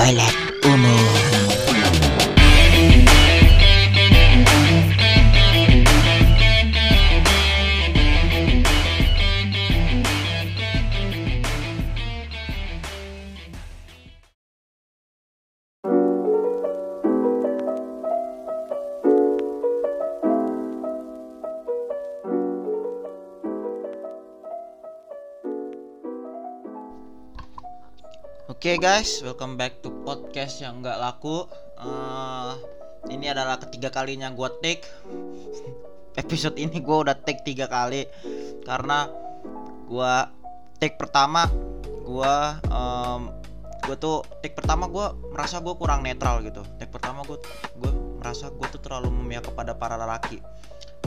toilet Guys, welcome back to podcast yang nggak laku. Eh, ini adalah ketiga kalinya gue take. Episode ini gue udah take tiga kali karena gue take pertama gue gue tuh take pertama gue merasa gue kurang netral gitu. Take pertama gue gue merasa gue tuh terlalu memihak kepada para lelaki.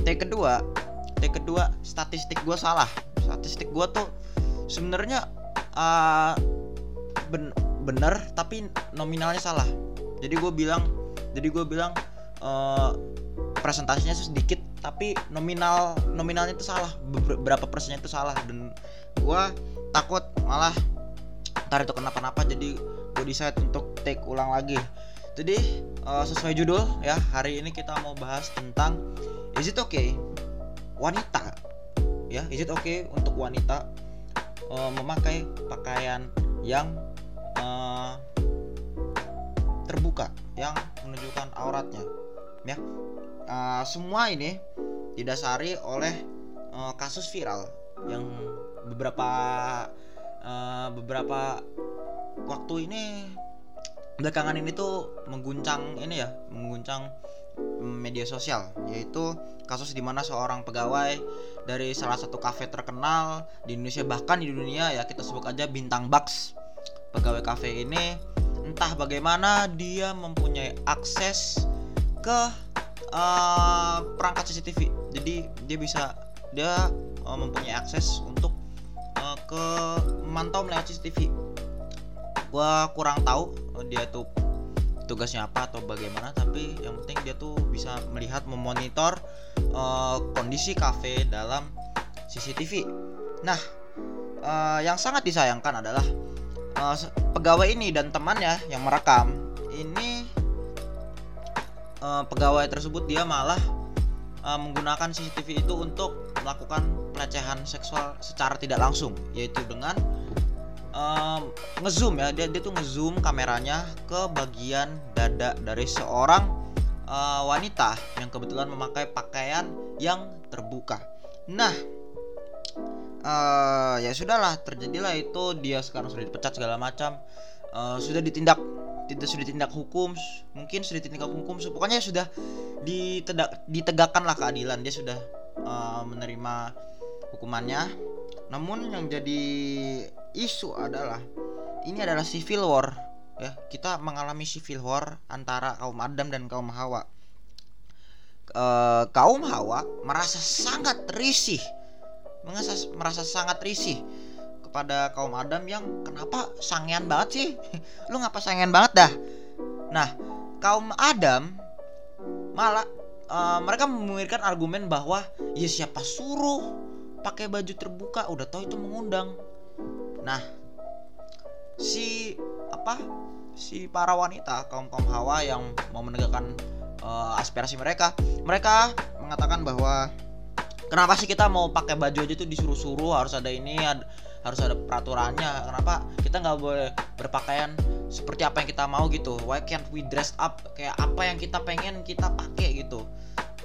Take kedua, take kedua statistik gue salah. Statistik gue tuh sebenarnya eh, ben bener tapi nominalnya salah. Jadi gue bilang jadi gue bilang eh, presentasinya sedikit tapi nominal nominalnya itu salah. Berapa persennya itu salah. Dan gue takut malah ntar itu kenapa-napa jadi gue decide untuk take ulang lagi. Jadi eh, sesuai judul ya. Hari ini kita mau bahas tentang is it okay? Wanita. Ya is it okay untuk wanita eh, memakai pakaian yang eh, terbuka yang menunjukkan auratnya ya. Eh, semua ini didasari oleh eh, kasus viral yang beberapa eh, beberapa waktu ini belakangan ini tuh mengguncang ini ya mengguncang media sosial yaitu kasus di mana seorang pegawai dari salah satu kafe terkenal di Indonesia bahkan di dunia ya kita sebut aja bintang Bucks pegawai kafe ini entah bagaimana dia mempunyai akses ke eh, perangkat CCTV jadi dia bisa dia eh, mempunyai akses untuk eh, ke memantau melihat CCTV gua kurang tahu dia tuh tugasnya apa atau bagaimana tapi yang penting dia tuh bisa melihat memonitor eh, kondisi kafe dalam CCTV nah eh, yang sangat disayangkan adalah eh, pegawai ini dan temannya yang merekam ini eh, pegawai tersebut dia malah eh, menggunakan CCTV itu untuk melakukan pelecehan seksual secara tidak langsung yaitu dengan em, ngezoom ya dia dia tuh ngezoom kameranya ke bagian dada dari seorang eh, wanita yang kebetulan memakai pakaian yang terbuka. Nah, eh ya sudahlah terjadilah itu. Dia sekarang sudah dipecat segala macam. Eh, sudah ditindak tidak sudah ditindak hukum. Mungkin sudah ditindak hukum. Pokoknya sudah ditedak, ditegakkanlah keadilan. Dia sudah eh, menerima hukumannya. Namun yang jadi isu adalah ini adalah civil war. Ya kita mengalami civil war antara kaum Adam dan kaum Hawa. Eh, kaum Hawa merasa sangat risih merasa merasa sangat risih kepada kaum Adam yang kenapa sangean banget sih? Lu ngapa sangean banget dah? Nah kaum Adam malah eh, mereka memikirkan argumen bahwa ya siapa suruh pakai baju terbuka? Udah tahu itu mengundang. Nah si apa si para wanita kaum kaum hawa yang mau menegakkan eh, aspirasi mereka mereka mengatakan bahwa kenapa sih kita mau pakai baju aja tuh disuruh-suruh? Harus ada ini ad- harus ada peraturannya. Kenapa kita nggak boleh berpakaian seperti apa yang kita mau gitu? Why can't we dress up? Kayak apa yang kita pengen kita pakai gitu.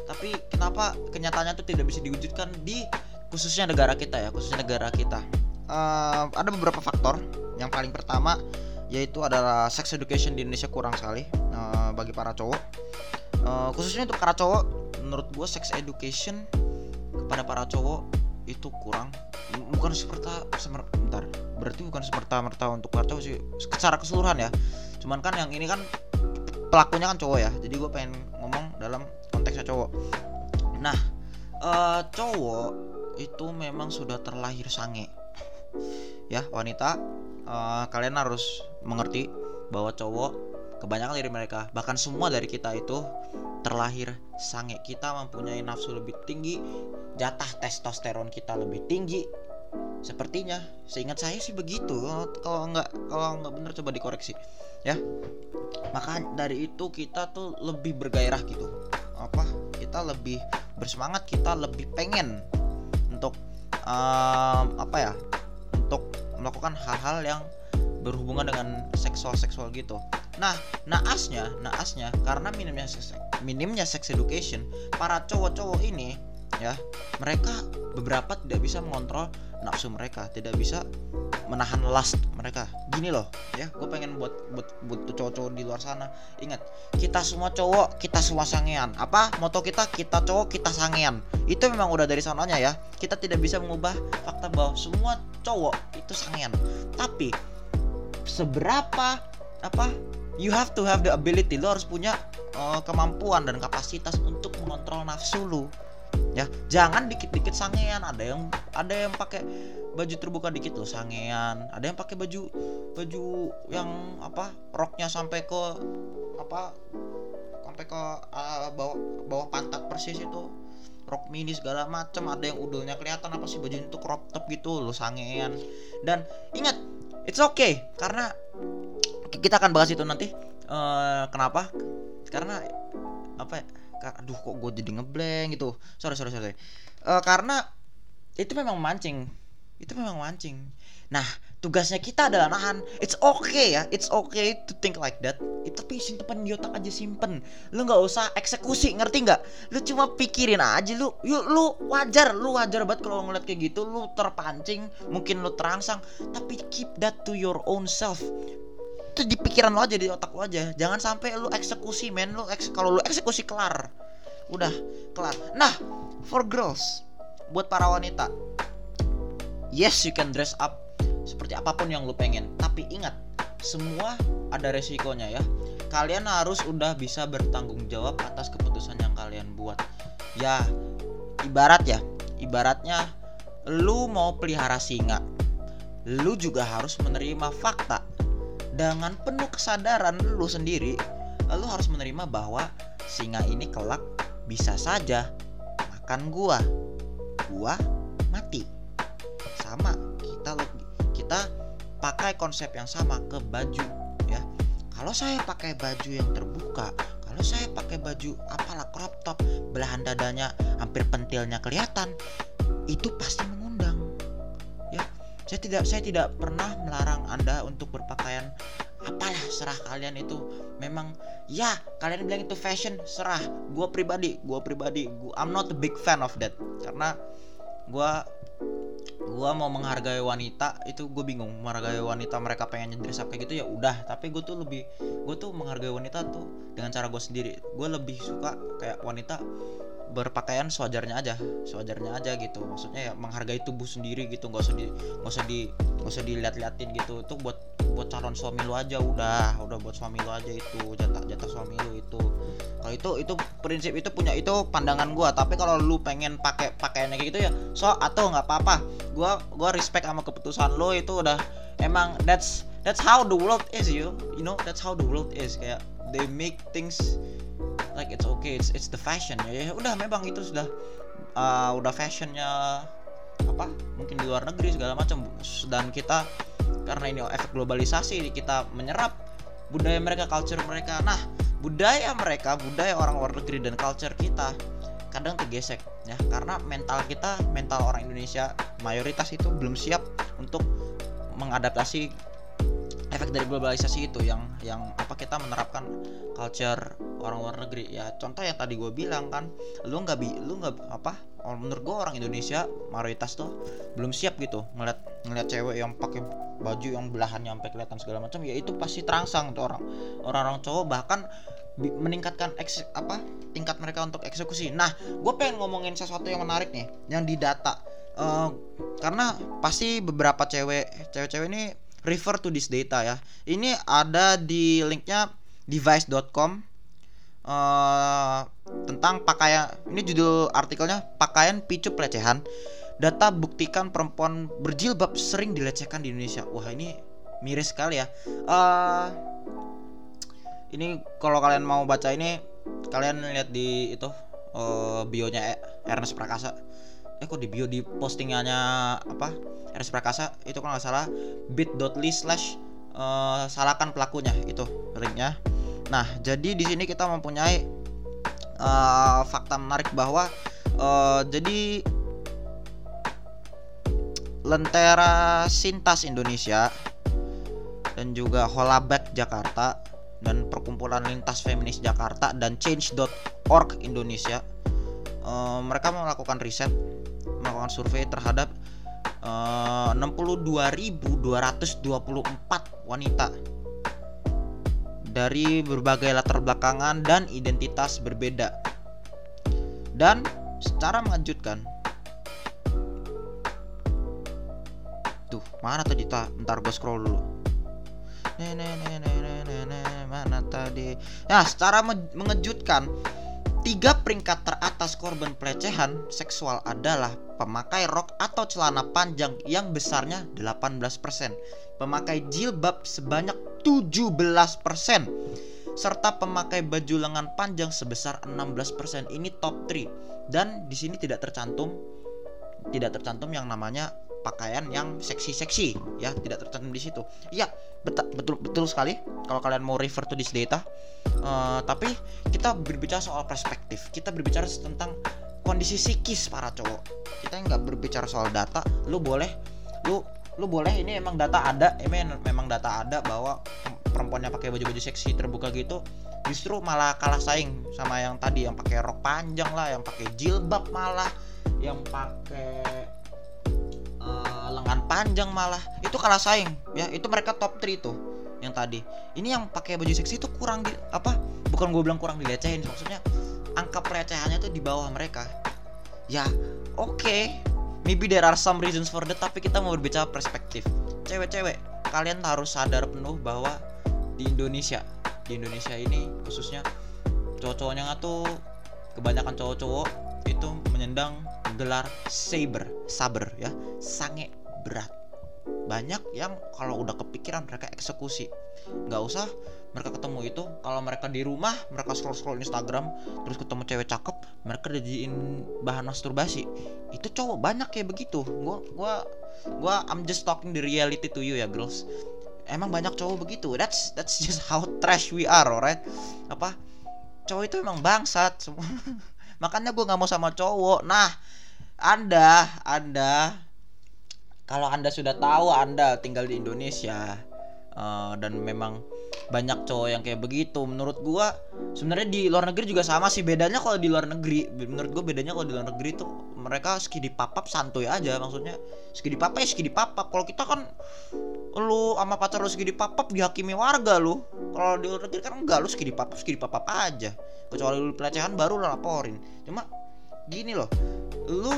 Tapi kenapa kenyataannya tuh tidak bisa diwujudkan di khususnya negara kita ya khususnya negara kita? Eh, ada beberapa faktor. Yang paling pertama yaitu adalah sex education di Indonesia kurang sekali eh, bagi para cowok. Eh, khususnya untuk para cowok menurut gue sex education kepada para cowok itu kurang. Bukan seperti semer, bentar. Berarti bukan seperti merta untuk para cowok sih secara keseluruhan ya. Cuman kan yang ini kan pelakunya kan cowok ya. Jadi gue pengen ngomong dalam konteksnya cowok. Nah eh, cowok itu memang sudah terlahir sange. Ya wanita eh, kalian harus mengerti bahwa cowok kebanyakan dari mereka bahkan semua dari kita itu terlahir sange. Kita mempunyai nafsu lebih tinggi jatah testosteron kita lebih tinggi. Sepertinya seingat saya sih begitu. Kalau nggak kalau nggak bener coba dikoreksi ya. Maka dari itu kita tuh lebih bergairah gitu. Apa? Kita lebih bersemangat kita lebih pengen untuk um, apa ya untuk melakukan hal-hal yang berhubungan dengan seksual seksual gitu. Nah naasnya naasnya karena minimnya seks, minimnya sex education para cowok-cowok ini ya. Mereka beberapa tidak bisa mengontrol nafsu mereka tidak bisa menahan lust mereka. Gini loh ya gue pengen buat buat buat cowok-cowok di luar sana. Ingat kita semua cowok kita semua sangean. Apa? Moto kita kita cowok kita sangean. Itu memang udah dari sananya ya. Kita tidak bisa mengubah fakta bahwa semua cowok itu sangean. Tapi seberapa apa you have to have the ability. Lo harus punya uh, kemampuan dan kapasitas untuk mengontrol nafsu lu ya jangan dikit-dikit sangean. Ada yang ada yang pakai baju terbuka dikit loh sangean. Ada yang pakai baju baju yang apa roknya sampai ke apa sampai ke uh, bawah bawah pantat persis itu. Rok mini segala macam ada yang udulnya kelihatan apa sih baju itu crop top gitu lo sangean. Dan ingat it's okay. Karena kita akan bahas itu nanti. Uh, kenapa? Karena apa ya aduh kok gue jadi ngeblank gitu. Sorry sorry sorry. Uh, karena itu memang mancing. Itu memang mancing. Nah tugasnya kita adalah nahan. It's okay ya. It's okay to think like that. Itu tapi simpen di otak aja simpen. Lu nggak usah eksekusi ngerti nggak? Lu cuma pikirin aja lu yuk lu wajar lu wajar banget kalau ngeliat kayak gitu. Lu terpancing mungkin lu terangsang. Tapi keep that to your own self itu di pikiran lo aja di otak lo aja. Jangan sampai lu eksekusi men. Lu eks kalau lu eksekusi kelar. Udah kelar. Nah for girls buat para wanita yes you can dress up seperti apa pun yang lu pengen. Tapi ingat semua ada resikonya ya. Kalian harus udah bisa bertanggung jawab atas keputusan yang kalian buat. Ya ibarat ya ibaratnya lu mau pelihara singa lu juga harus menerima fakta dengan penuh kesadaran lu sendiri lu harus menerima bahwa singa ini kelak bisa saja makan gua. Gua mati. Sama kita kita pakai konsep yang sama ke baju ya. Kalau saya pakai baju yang terbuka kalau saya pakai baju apalah crop top belahan dadanya hampir pentilnya kelihatan itu pasti saya tidak saya tidak pernah melarang anda untuk berpakaian apalah serah kalian itu. Memang ya kalian bilang itu fashion serah. Gue pribadi gue pribadi gua I'm not a big fan of that. Karena gue gue mau menghargai wanita itu gue bingung. Menghargai wanita mereka pengen up kayak gitu ya udah. Tapi gue tuh lebih gue tuh menghargai wanita tuh dengan cara gue sendiri. Gue lebih suka kayak wanita berpakaian sewajarnya aja sewajarnya aja gitu. Maksudnya ya menghargai tubuh sendiri gitu nggak usah di nggak usah di nggak usah dilihat-liatin gitu. Itu buat buat calon suami lu aja udah udah buat suami lu aja itu jatah jatah suami lu itu. Kalau itu itu prinsip itu punya itu pandangan gua. Tapi kalau lu pengen pakai pakaiannya kayak gitu ya so atau nggak apa-apa. Gua gua respect sama keputusan lu itu udah emang that's that's how the world is you you know that's how the world is. Kayak they make things like it's okay it's it's the fashion. Ya, ya udah memang itu sudah uh, udah fashionnya apa mungkin di luar negeri segala macam. Dan kita karena ini efek globalisasi kita menyerap budaya mereka culture mereka. Nah budaya mereka budaya orang luar negeri dan culture kita kadang tergesek ya. Karena mental kita mental orang Indonesia mayoritas itu belum siap untuk mengadaptasi efek dari globalisasi itu yang yang apa kita menerapkan culture orang luar negeri ya contoh yang tadi gue bilang kan lu nggak bi lu nggak apa menurut gue orang Indonesia mayoritas tuh belum siap gitu ngeliat ngeliat cewek yang pakai baju yang belahannya sampai kelihatan segala macam ya itu pasti terangsang tuh orang orang-orang cowok bahkan meningkatkan apa tingkat mereka untuk eksekusi. Nah, gue pengen ngomongin sesuatu yang menarik nih, yang di data. Uh, karena pasti beberapa cewek, cewek-cewek ini refer to this data ya. Ini ada di linknya device.com uh, eh, tentang pakaian. Ini judul artikelnya pakaian picu pelecehan. Data buktikan perempuan berjilbab sering dilecehkan di Indonesia. Wah ini miris sekali ya. Uh, ini kalau kalian mau baca ini kalian lihat di itu uh, bionya Ernest Prakasa eh kok di bio di postingannya apa RS Prakasa itu kalau nggak salah bit.ly slash uh, salahkan pelakunya itu linknya. Nah jadi di sini kita mempunyai uh, fakta menarik bahwa uh, jadi Lentera Sintas Indonesia dan juga Holabek Jakarta dan Perkumpulan Lintas Feminis Jakarta dan Change.org Indonesia uh, mereka melakukan riset melakukan survei terhadap uh, 62.224 wanita dari berbagai latar belakangan dan identitas berbeda. Dan secara mengejutkan tuh mana tadi ta ntar gue scroll dulu. Mana tadi? Nah secara mengejutkan tiga peringkat teratas korban pelecehan seksual adalah pemakai rok atau celana panjang yang besarnya 18%, pemakai jilbab sebanyak 17%, serta pemakai baju lengan panjang sebesar 16%. Ini top 3 dan di sini tidak tercantum tidak tercantum yang namanya pakaian yang seksi-seksi ya tidak tercantum di situ. Ya betul betul sekali kalau kalian mau refer to this data. Uh, tapi kita berbicara soal perspektif. Kita berbicara tentang kondisi psikis para cowok. Kita nggak berbicara soal data lu boleh lu lu boleh ini emang data ada ini memang data ada bahwa perempuan yang pakai baju-baju seksi terbuka gitu justru malah kalah saing sama yang tadi yang pakai rok panjang lah yang pakai jilbab malah yang pakai uh, lengan panjang malah. Itu kalah saing ya. Itu mereka top 3 tuh yang tadi. Ini yang pakai baju seksi itu kurang di apa bukan gue bilang kurang dilecehin maksudnya angka pelecehannya tuh di bawah mereka. Ya oke. Okay. maybe there are some reasons for that tapi kita mau berbicara perspektif. Cewek-cewek kalian harus sadar penuh bahwa di Indonesia di Indonesia ini khususnya cowok-cowoknya tuh kebanyakan cowok-cowok itu menyendang gelar saber saber ya. Sange berat. Banyak yang kalau udah kepikiran mereka eksekusi. Nggak usah mereka ketemu itu. Kalau mereka di rumah mereka scroll scroll Instagram terus ketemu cewek cakep mereka dijadiin bahan masturbasi. Itu cowok banyak kayak begitu. Gua gua gua I'm just talking the reality to you ya girls. Emang banyak cowok begitu. That's that's just how trash we are alright? Apa? Cowok itu emang bangsat semua makanya gue nggak mau sama cowok. Nah anda anda kalau anda sudah tahu anda tinggal di Indonesia uh, dan memang banyak cowok yang kayak begitu. Menurut gua sebenarnya di luar negeri juga sama sih. Bedanya kalau di luar negeri menurut gua bedanya kalau di luar negeri tuh mereka skidi papap santuy aja maksudnya skidi papap ya skidi papap. Kalau kita kan lu sama pacar lu skidi papap dihakimi warga lu. Kalau di luar negeri kan enggak lu skidi papap skidi papap aja. Kecuali lu pelecehan baru lu laporin. Cuma gini loh lu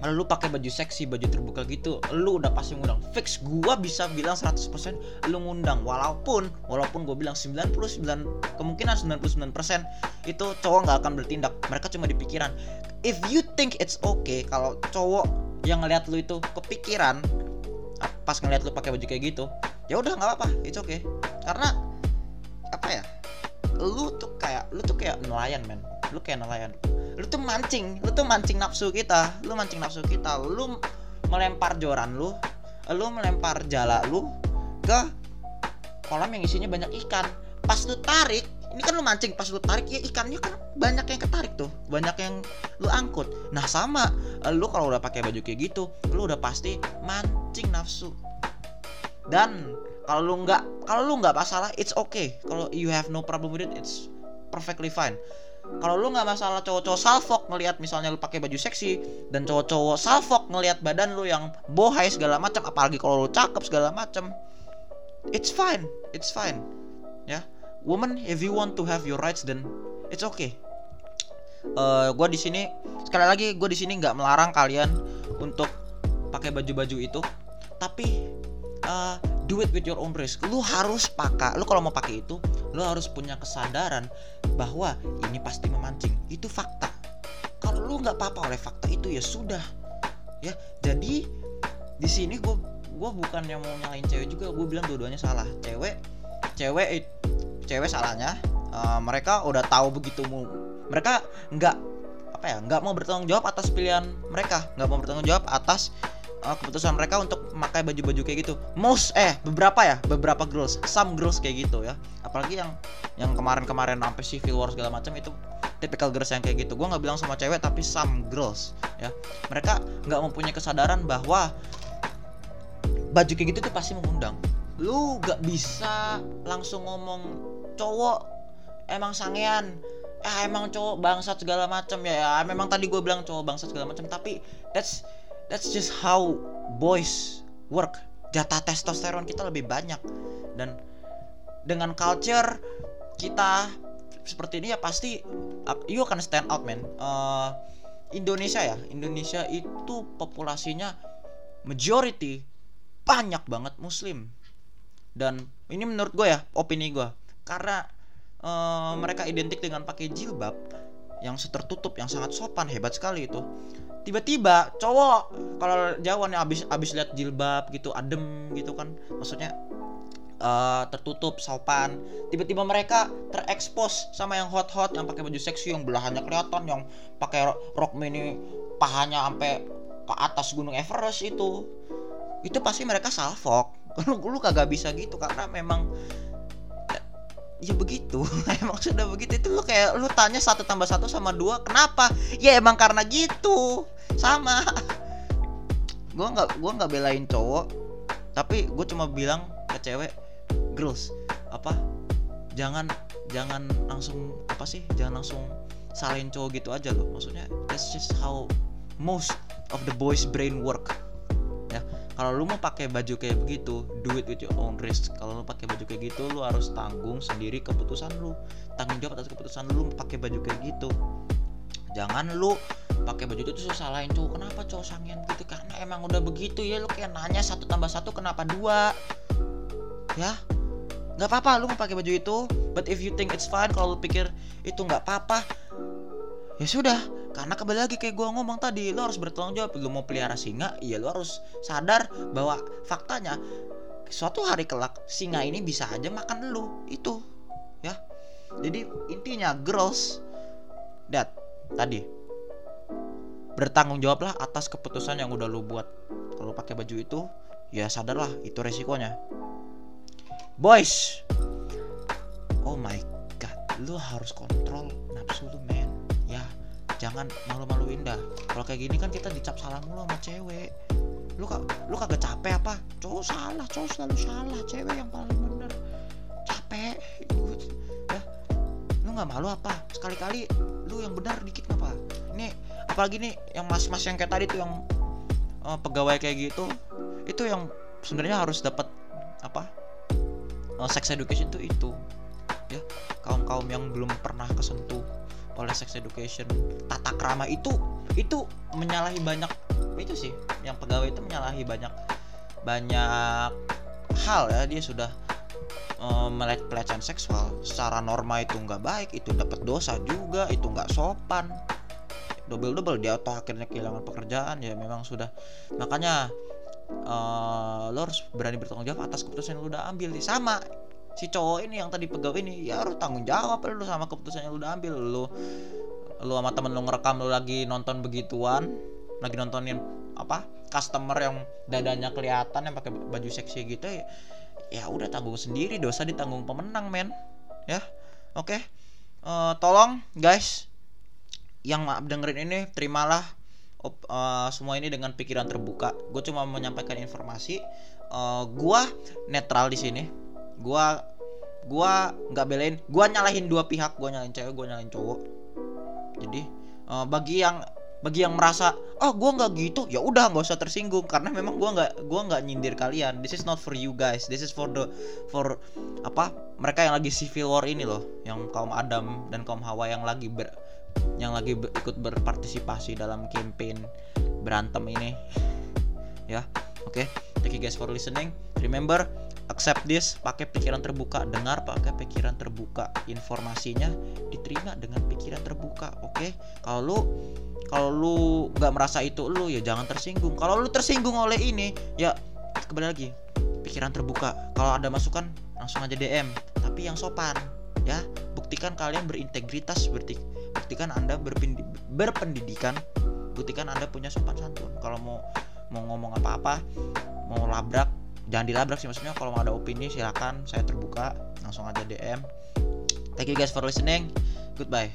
kalau lu pakai baju seksi baju terbuka gitu lu udah pasti ngundang. Fix gua bisa bilang 100% lu ngundang. Walaupun walaupun gua bilang 99 kemungkinan 99% itu cowok nggak akan bertindak. Mereka cuma di pikiran. If you think it's okay kalau cowok yang ngelihat lu itu kepikiran pas ngelihat lu pakai baju kayak gitu ya udah nggak apa-apa it's okay. Karena apa ya lu tuh kayak lu tuh kayak nelayan men. Lu kayak nelayan lu tuh mancing lu tuh mancing nafsu kita. Lu mancing nafsu kita. Lu melempar joran lu lu melempar jala lu ke kolam yang isinya banyak ikan. Pas lu tarik ini kan lu mancing pas lu tarik ya ikannya kan banyak yang ketarik tuh. Banyak yang lu angkut. Nah sama lu kalau udah pakai baju kayak gitu lu udah pasti mancing nafsu. Dan kalau lu nggak kalau lu nggak masalah it's okay. Kalau you have no problem with it it's perfectly fine kalau lu nggak masalah cowok-cowok salfok ngelihat misalnya lu pakai baju seksi dan cowok-cowok salfok ngelihat badan lu yang bohai segala macam apalagi kalau lu cakep segala macam it's fine it's fine ya yeah. woman if you want to have your rights then it's okay uh, eh, gue di sini sekali lagi gue di sini nggak melarang kalian untuk pakai baju-baju itu tapi uh, do it with your own risk. Lu harus pakai lu kalau mau pakai itu lu harus punya kesadaran bahwa ini pasti memancing. Itu fakta. Kalau lu nggak apa-apa oleh fakta itu ya sudah. Ya jadi di sini gue gue bukan yang mau nyalain cewek juga. Gue bilang dua-duanya salah. Cewek cewek cewek salahnya uh, mereka udah tahu begitu mereka nggak apa ya nggak mau bertanggung jawab atas pilihan mereka. Nggak mau bertanggung jawab atas uh, keputusan mereka untuk memakai baju-baju kayak gitu. Most eh beberapa ya beberapa girls some girls kayak gitu ya. Apalagi yang yang kemarin-kemarin sampai civil war segala macam itu typical girls yang kayak gitu. Gue nggak bilang semua cewek tapi some girls ya. Mereka nggak mempunyai kesadaran bahwa baju kayak gitu tuh pasti mengundang. Lu gak bisa langsung ngomong cowok emang sangean. Ah emang cowok bangsat segala macam. Ya, ya memang tadi gue bilang cowok bangsat segala macam tapi that's that's just how boys work. Jatah testosteron kita lebih banyak. Dan dengan culture kita seperti ini ya pasti you akan stand out man. Uh, Indonesia ya Indonesia itu populasinya majority banyak banget muslim. Dan ini menurut gue ya opini gue karena uh, mereka identik dengan pakai jilbab yang setertutup yang sangat sopan hebat sekali itu tiba-tiba cowok kalau Jawa nih abis abis lihat jilbab gitu adem gitu kan maksudnya uh, tertutup sopan. Tiba-tiba mereka terekspos sama yang hot-hot yang pakai baju seksi yang belahannya kelihatan yang pakai rok mini pahanya sampai ke atas gunung Everest itu. Itu pasti mereka salfok. Lu, lu kagak bisa gitu karena memang ya begitu emang sudah begitu. Itu lu kayak lu tanya satu tambah satu sama dua kenapa? Ya emang karena gitu. Sama. Gue nggak gua nggak belain cowok tapi gue cuma bilang ke cewek girls apa jangan jangan langsung apa sih jangan langsung salahin cowok gitu aja loh. Maksudnya that's just how most of the boys brain work kalau lu mau pakai baju kayak begitu do it with your own risk. Kalau lu pakai baju kayak gitu lu harus tanggung sendiri keputusan lu. Tanggung jawab atas keputusan lu pakai baju kayak gitu. Jangan lu pakai baju itu terus salahin cowok kenapa cowok sangen gitu karena emang udah begitu ya lu kayak nanya satu tambah satu kenapa dua? Ya? Nggak apa-apa lu mau pakai baju itu but if you think it's fine kalau lu pikir itu nggak apa-apa ya sudah karena kembali lagi kayak gue ngomong tadi lo harus bertanggung jawab. Lo mau pelihara singa ya lo harus sadar bahwa faktanya suatu hari kelak singa ini bisa aja makan lo itu ya. Jadi intinya girls that tadi bertanggung jawablah atas keputusan yang udah lo buat. Kalau pakai baju itu ya sadarlah itu resikonya. Boys oh my god lo harus kontrol nafsu lo men jangan malu-maluin dah. Kalau kayak gini kan kita dicap salah mulu sama cewek. Lu kak lu kagak capek apa? Cowok salah cowok selalu salah. Cewek yang paling bener. Capek. Ya lu nggak malu apa? Sekali-kali lu yang benar dikit apa ini apalagi nih yang mas-mas yang kayak tadi tuh yang uh, pegawai kayak gitu itu yang sebenarnya harus dapat apa uh, sex education tuh itu. Ya kaum kaum yang belum pernah kesentuh oleh sex education. Tata krama itu itu menyalahi banyak itu sih yang pegawai itu menyalahi banyak banyak hal ya. Dia sudah um, pelecehan seksual. Secara norma itu nggak baik itu dapat dosa juga itu nggak sopan. Double double dia atau akhirnya kehilangan pekerjaan ya memang sudah. Makanya uh, lo harus berani bertanggung jawab atas keputusan yang lo udah ambil. Sama si cowok ini yang tadi pegawai ini ya harus tanggung jawab lu sama keputusan yang lu udah ambil. Lu lu sama temen lu ngerekam lu lagi nonton begituan lagi nontonin apa customer yang dadanya kelihatan yang pakai baju seksi gitu ya ya udah tanggung sendiri dosa ditanggung pemenang men. Ya oke. Okay. uh, eh, tolong guys yang maaf dengerin ini terimalah uh, semua ini dengan pikiran terbuka. Gue cuma menyampaikan informasi. Uh, gua netral di sini gua gua nggak belain. Gua nyalahin dua pihak. Gua nyalahin cewek gua nyalahin cowok. Jadi uh, bagi yang bagi yang merasa oh gua nggak gitu ya udah nggak usah tersinggung. Karena memang gua nggak gua nggak nyindir kalian. This is not for you guys. This is for the for apa mereka yang lagi civil war ini loh. Yang kaum Adam dan kaum Hawa yang lagi ber yang lagi ber, ikut berpartisipasi dalam campaign berantem ini. Ya oke. Okay. thank you guys for listening. Remember accept this pakai pikiran terbuka. Dengar pakai pikiran terbuka. Informasinya diterima dengan pikiran terbuka oke? Okay? kalau lu kalau lu nggak merasa itu lu ya jangan tersinggung. Kalau lu tersinggung oleh ini ya kembali lagi pikiran terbuka. Kalau ada masukan langsung aja DM tapi yang sopan ya. Buktikan kalian berintegritas seperti buktikan anda berpendi- berpendidikan. Buktikan anda punya sopan santun. Kalau mau mau ngomong apa-apa mau labrak jangan dilabrak sih maksudnya kalau mau ada opini silakan saya terbuka langsung aja DM thank you guys for listening. Goodbye